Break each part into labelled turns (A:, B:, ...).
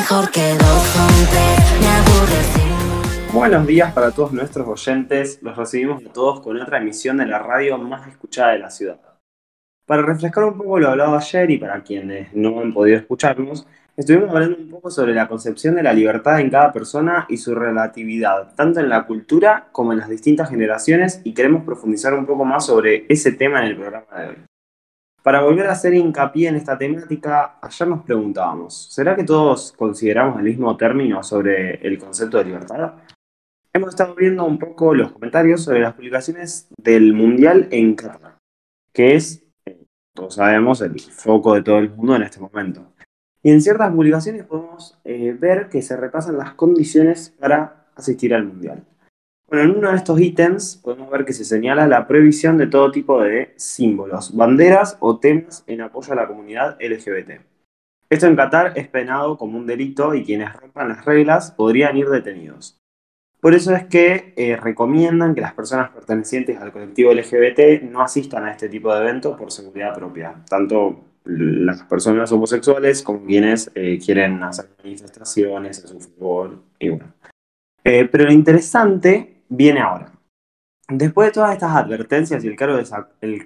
A: mejor que dos
B: Buenos días para todos nuestros oyentes. Los recibimos a todos con otra emisión de la radio más escuchada de la ciudad. Para refrescar un poco lo hablado ayer y para quienes no han podido escucharnos, estuvimos hablando un poco sobre la concepción de la libertad en cada persona y su relatividad, tanto en la cultura como en las distintas generaciones, y queremos profundizar un poco más sobre ese tema en el programa de hoy. Para volver a hacer hincapié en esta temática, ayer nos preguntábamos, ¿será que todos consideramos el mismo término sobre el concepto de libertad? Hemos estado viendo un poco los comentarios sobre las publicaciones del Mundial en Qatar, que es, eh, todos sabemos, el foco de todo el mundo en este momento. Y en ciertas publicaciones podemos eh, ver que se repasan las condiciones para asistir al Mundial. Bueno, en uno de estos ítems podemos ver que se señala la prohibición de todo tipo de símbolos, banderas o temas en apoyo a la comunidad LGBT. Esto en Qatar es penado como un delito y quienes rompan las reglas podrían ir detenidos. Por eso es que eh, recomiendan que las personas pertenecientes al colectivo LGBT no asistan a este tipo de eventos por seguridad propia, tanto las personas homosexuales como quienes eh, quieren hacer manifestaciones en su favor y bueno. Eh, pero lo interesante viene ahora. Después de todas estas advertencias y el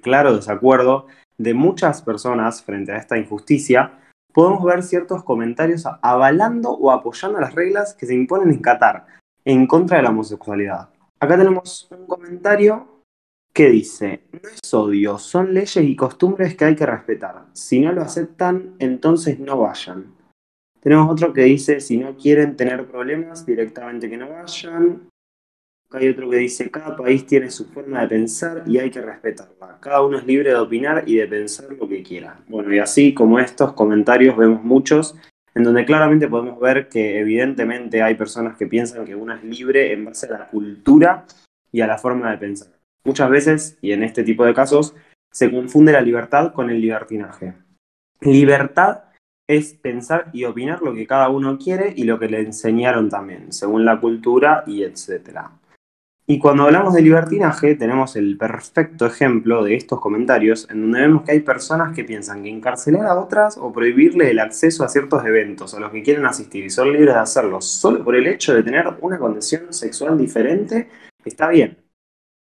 B: claro, desacuerdo de muchas personas frente a esta injusticia, podemos ver ciertos comentarios avalando o apoyando las reglas que se imponen en Qatar en contra de la homosexualidad. Acá tenemos un comentario que dice, no es odio, son leyes y costumbres que hay que respetar. Si no lo aceptan, entonces no vayan. Tenemos otro que dice, si no quieren tener problemas, directamente que no vayan. Hay otro que dice, cada país tiene su forma de pensar y hay que respetarla. Cada uno es libre de opinar y de pensar lo que quiera. Bueno, y así como estos comentarios vemos muchos en donde claramente podemos ver que evidentemente hay personas que piensan que uno es libre en base a la cultura y a la forma de pensar. Muchas veces, y en este tipo de casos, se confunde la libertad con el libertinaje. Libertad es pensar y opinar lo que cada uno quiere y lo que le enseñaron también, según la cultura y etcétera. Y cuando hablamos de libertinaje, tenemos el perfecto ejemplo de estos comentarios, en donde vemos que hay personas que piensan que encarcelar a otras o prohibirle el acceso a ciertos eventos a los que quieren asistir y son libres de hacerlo solo por el hecho de tener una condición sexual diferente, está bien.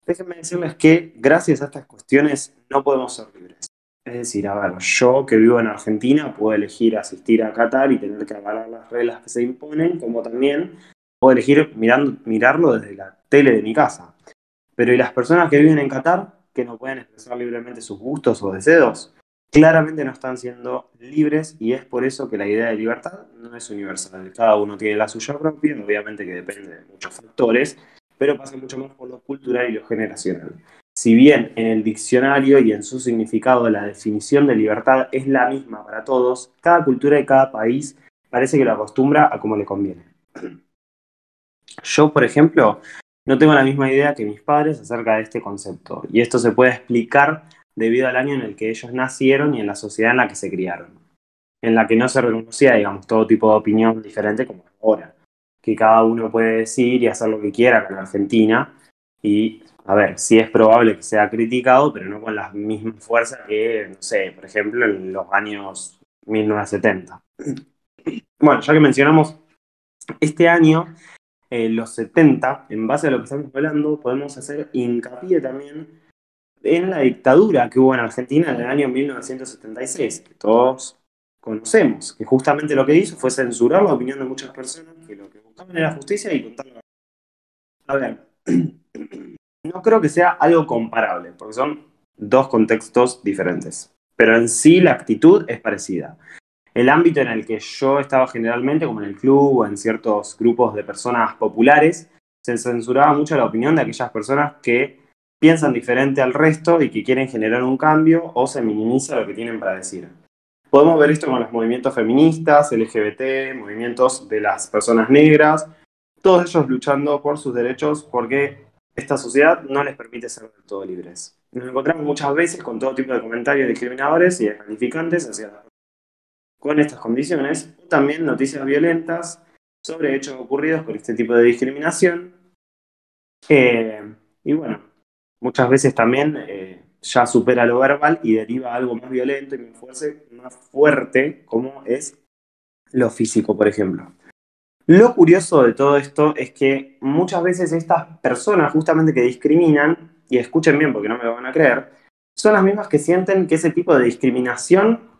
B: Déjenme decirles que gracias a estas cuestiones no podemos ser libres. Es decir, a yo que vivo en Argentina puedo elegir asistir a Qatar y tener que avalar las reglas que se imponen, como también puedo elegir mirando, mirarlo desde la tele de mi casa. Pero ¿y las personas que viven en Qatar, que no pueden expresar libremente sus gustos o deseos? Claramente no están siendo libres y es por eso que la idea de libertad no es universal. Cada uno tiene la suya propia, obviamente que depende de muchos factores, pero pasa mucho más por lo cultural y lo generacional. Si bien en el diccionario y en su significado la definición de libertad es la misma para todos, cada cultura y cada país parece que lo acostumbra a como le conviene. Yo, por ejemplo, no tengo la misma idea que mis padres acerca de este concepto, y esto se puede explicar debido al año en el que ellos nacieron y en la sociedad en la que se criaron, en la que no se reconocía, digamos, todo tipo de opinión diferente como ahora, que cada uno puede decir y hacer lo que quiera con Argentina, y a ver, sí es probable que sea criticado, pero no con la misma fuerza que, no sé, por ejemplo, en los años 1970. Bueno, ya que mencionamos este año, eh, los 70, en base a lo que estamos hablando, podemos hacer hincapié también en la dictadura que hubo en Argentina en el año 1976, que todos conocemos, que justamente lo que hizo fue censurar la opinión de muchas personas que lo que buscaban era justicia y contar la A ver, no creo que sea algo comparable, porque son dos contextos diferentes, pero en sí la actitud es parecida. El ámbito en el que yo estaba generalmente, como en el club o en ciertos grupos de personas populares, se censuraba mucho la opinión de aquellas personas que piensan diferente al resto y que quieren generar un cambio o se minimiza lo que tienen para decir. Podemos ver esto con los movimientos feministas, LGBT, movimientos de las personas negras, todos ellos luchando por sus derechos porque esta sociedad no les permite ser del todo libres. Nos encontramos muchas veces con todo tipo de comentarios discriminadores y descalificantes hacia las con estas condiciones, o también noticias violentas sobre hechos ocurridos con este tipo de discriminación. Eh, y bueno, muchas veces también eh, ya supera lo verbal y deriva a algo más violento y más fuerte, más fuerte como es lo físico, por ejemplo. Lo curioso de todo esto es que muchas veces estas personas justamente que discriminan, y escuchen bien porque no me lo van a creer, son las mismas que sienten que ese tipo de discriminación,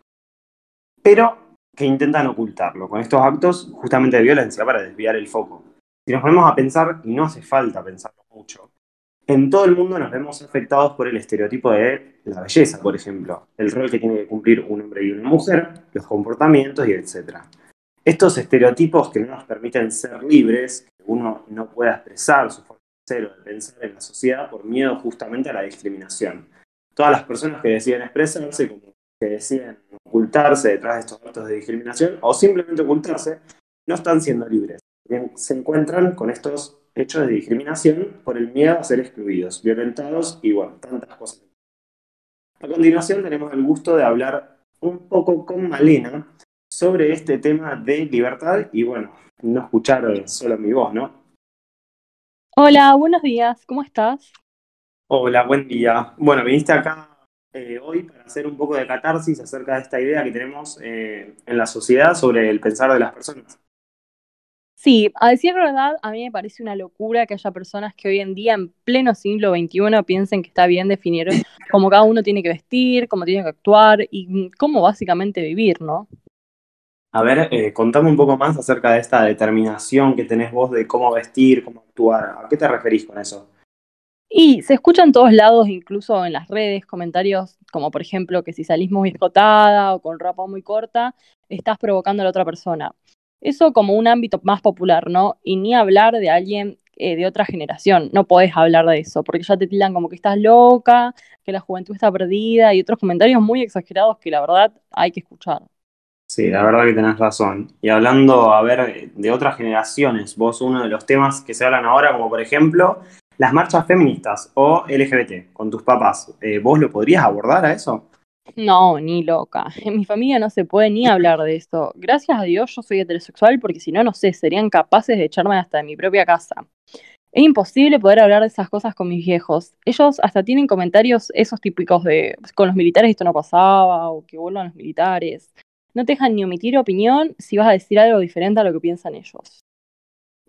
B: pero que intentan ocultarlo con estos actos justamente de violencia para desviar el foco. Si nos ponemos a pensar, y no hace falta pensarlo mucho, en todo el mundo nos vemos afectados por el estereotipo de la belleza, por ejemplo, el rol que tiene que cumplir un hombre y una mujer, los comportamientos y etc. Estos estereotipos que no nos permiten ser libres, que uno no pueda expresar su forma de ser o de pensar en la sociedad por miedo justamente a la discriminación. Todas las personas que deciden expresarse, como que deciden ocultarse detrás de estos actos de discriminación o simplemente ocultarse, no están siendo libres. Se encuentran con estos hechos de discriminación por el miedo a ser excluidos, violentados y bueno, tantas cosas. A continuación tenemos el gusto de hablar un poco con Malena sobre este tema de libertad y bueno, no escuchar solo mi voz, ¿no?
C: Hola, buenos días, ¿cómo estás?
B: Hola, buen día. Bueno, viniste acá eh, hoy para hacer un poco de catarsis acerca de esta idea que tenemos eh, en la sociedad sobre el pensar de las personas.
C: Sí, a decir verdad, a mí me parece una locura que haya personas que hoy en día, en pleno siglo XXI, piensen que está bien definir cómo cada uno tiene que vestir, cómo tiene que actuar y cómo básicamente vivir, ¿no?
B: A ver, eh, contame un poco más acerca de esta determinación que tenés vos de cómo vestir, cómo actuar. ¿A qué te referís con eso?
C: Y se escucha en todos lados, incluso en las redes, comentarios como por ejemplo que si salís muy escotada o con ropa muy corta, estás provocando a la otra persona. Eso como un ámbito más popular, ¿no? Y ni hablar de alguien eh, de otra generación, no podés hablar de eso, porque ya te tildan como que estás loca, que la juventud está perdida y otros comentarios muy exagerados que la verdad hay que escuchar.
B: Sí, la verdad que tenés razón. Y hablando, a ver, de otras generaciones, vos uno de los temas que se hablan ahora, como por ejemplo las marchas feministas o LGBT con tus papás, eh, ¿vos lo podrías abordar a eso?
C: No, ni loca. En mi familia no se puede ni hablar de esto. Gracias a Dios yo soy heterosexual porque si no, no sé, serían capaces de echarme hasta de mi propia casa. Es imposible poder hablar de esas cosas con mis viejos. Ellos hasta tienen comentarios esos típicos de con los militares esto no pasaba o que vuelvan los militares no te dejan ni omitir opinión si vas a decir algo diferente a lo que piensan ellos.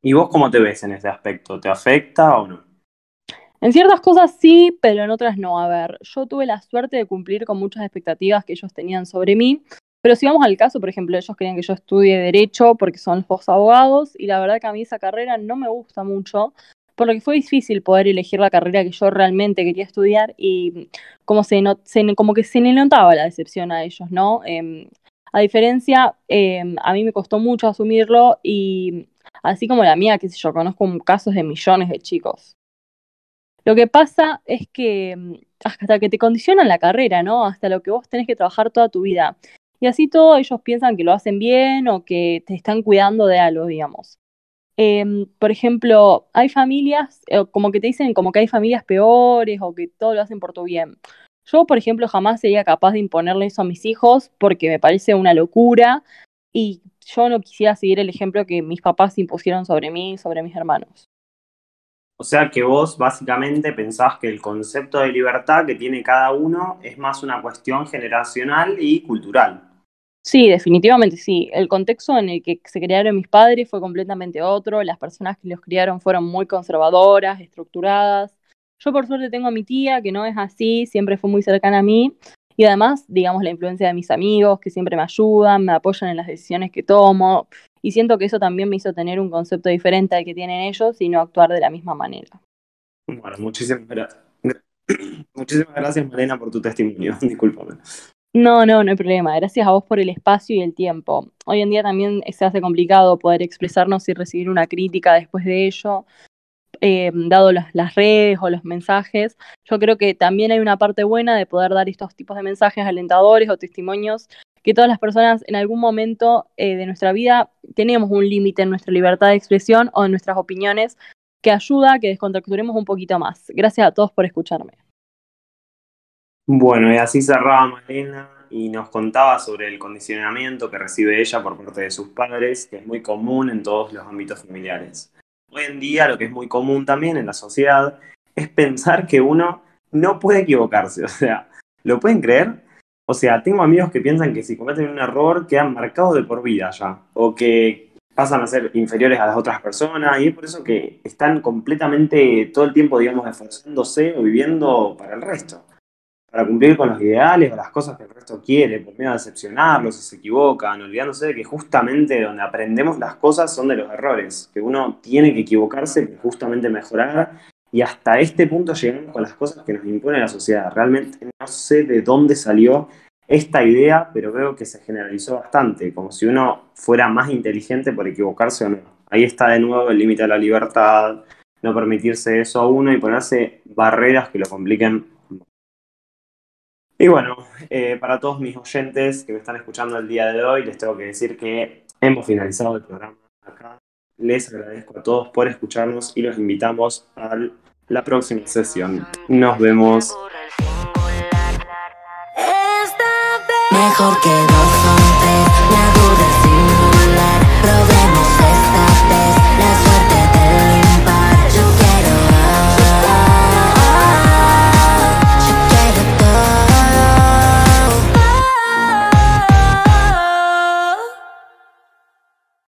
B: ¿Y vos cómo te ves en ese aspecto? ¿Te afecta o no?
C: En ciertas cosas sí, pero en otras no. A ver, yo tuve la suerte de cumplir con muchas expectativas que ellos tenían sobre mí, pero si vamos al caso, por ejemplo, ellos querían que yo estudie Derecho porque son los abogados y la verdad que a mí esa carrera no me gusta mucho, por lo que fue difícil poder elegir la carrera que yo realmente quería estudiar y como, se, como que se le notaba la decepción a ellos, ¿no? Em, a diferencia, em, a mí me costó mucho asumirlo y así como la mía, qué sé yo, conozco casos de millones de chicos. Lo que pasa es que em, hasta que te condicionan la carrera, ¿no? Hasta lo que vos tenés que trabajar toda tu vida. Y así todo ellos piensan que lo hacen bien o que te están cuidando de algo, digamos. Em, por ejemplo, hay familias, eh, como que te dicen como que hay familias peores o que todo lo hacen por tu bien. Yo, por ejemplo, jamás sería capaz de imponerle eso a mis hijos porque me parece una locura y yo no quisiera seguir el ejemplo que mis papás impusieron sobre mí y sobre mis hermanos.
B: O sea que vos básicamente pensás que el concepto de libertad que tiene cada uno es más una cuestión generacional y cultural.
C: Sí, definitivamente sí. El contexto en el que se criaron mis padres fue completamente otro. Las personas que los criaron fueron muy conservadoras, estructuradas. Yo por suerte tengo a mi tía, que no es así, siempre fue muy cercana a mí. Y además, digamos, la influencia de mis amigos, que siempre me ayudan, me apoyan en las decisiones que tomo. Y siento que eso también me hizo tener un concepto diferente al que tienen ellos y no actuar de la misma manera.
B: Bueno, muchísimas gracias. Muchísimas gracias, Malena, por tu testimonio. Discúlpame.
C: No, no, no hay problema. Gracias a vos por el espacio y el tiempo. Hoy en día también se hace complicado poder expresarnos y recibir una crítica después de ello. Eh, dado las, redes o los mensajes, yo creo que también hay una parte buena de poder dar estos tipos de mensajes alentadores o testimonios que todas las personas en algún momento eh, de nuestra vida tenemos un límite en nuestra libertad de expresión o en nuestras opiniones que ayuda a que descontracturemos un poquito más. Gracias a todos por escucharme.
B: Bueno, y así cerraba Malena y nos contaba sobre el condicionamiento que recibe ella por parte de sus padres, que es muy común en todos los ámbitos familiares. Hoy en día lo que es muy común también en la sociedad es pensar que uno no puede equivocarse. O sea, ¿lo pueden creer? O sea, tengo amigos que piensan que si cometen un error quedan marcados de por vida ya, o que pasan a ser inferiores a las otras personas, y es por eso que están completamente todo el tiempo, digamos, esforzándose o viviendo para el resto, para cumplir con los ideales o las cosas que el resto quiere, por miedo a decepcionarlos si se equivocan, olvidándose de que justamente donde aprendemos las cosas son de los errores, que uno tiene que equivocarse justamente mejorar y hasta este punto llegamos con las cosas que nos impone la sociedad. Realmente no sé de dónde salió esta idea, pero veo que se generalizó bastante, como si uno fuera más inteligente por equivocarse o no. Ahí está de nuevo el límite a la libertad, no permitirse eso a uno y ponerse barreras que lo compliquen. Y bueno, eh, para todos mis oyentes que me están escuchando el día de hoy, les tengo que decir que hemos finalizado el programa acá. Les agradezco a todos por escucharnos y los invitamos a la próxima sesión. Nos vemos.
A: Mejor que